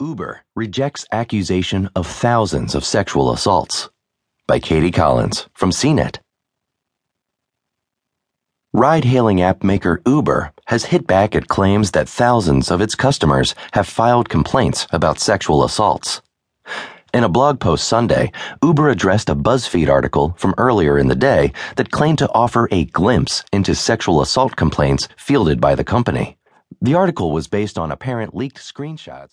Uber rejects accusation of thousands of sexual assaults. By Katie Collins from CNET. Ride hailing app maker Uber has hit back at claims that thousands of its customers have filed complaints about sexual assaults. In a blog post Sunday, Uber addressed a BuzzFeed article from earlier in the day that claimed to offer a glimpse into sexual assault complaints fielded by the company. The article was based on apparent leaked screenshots.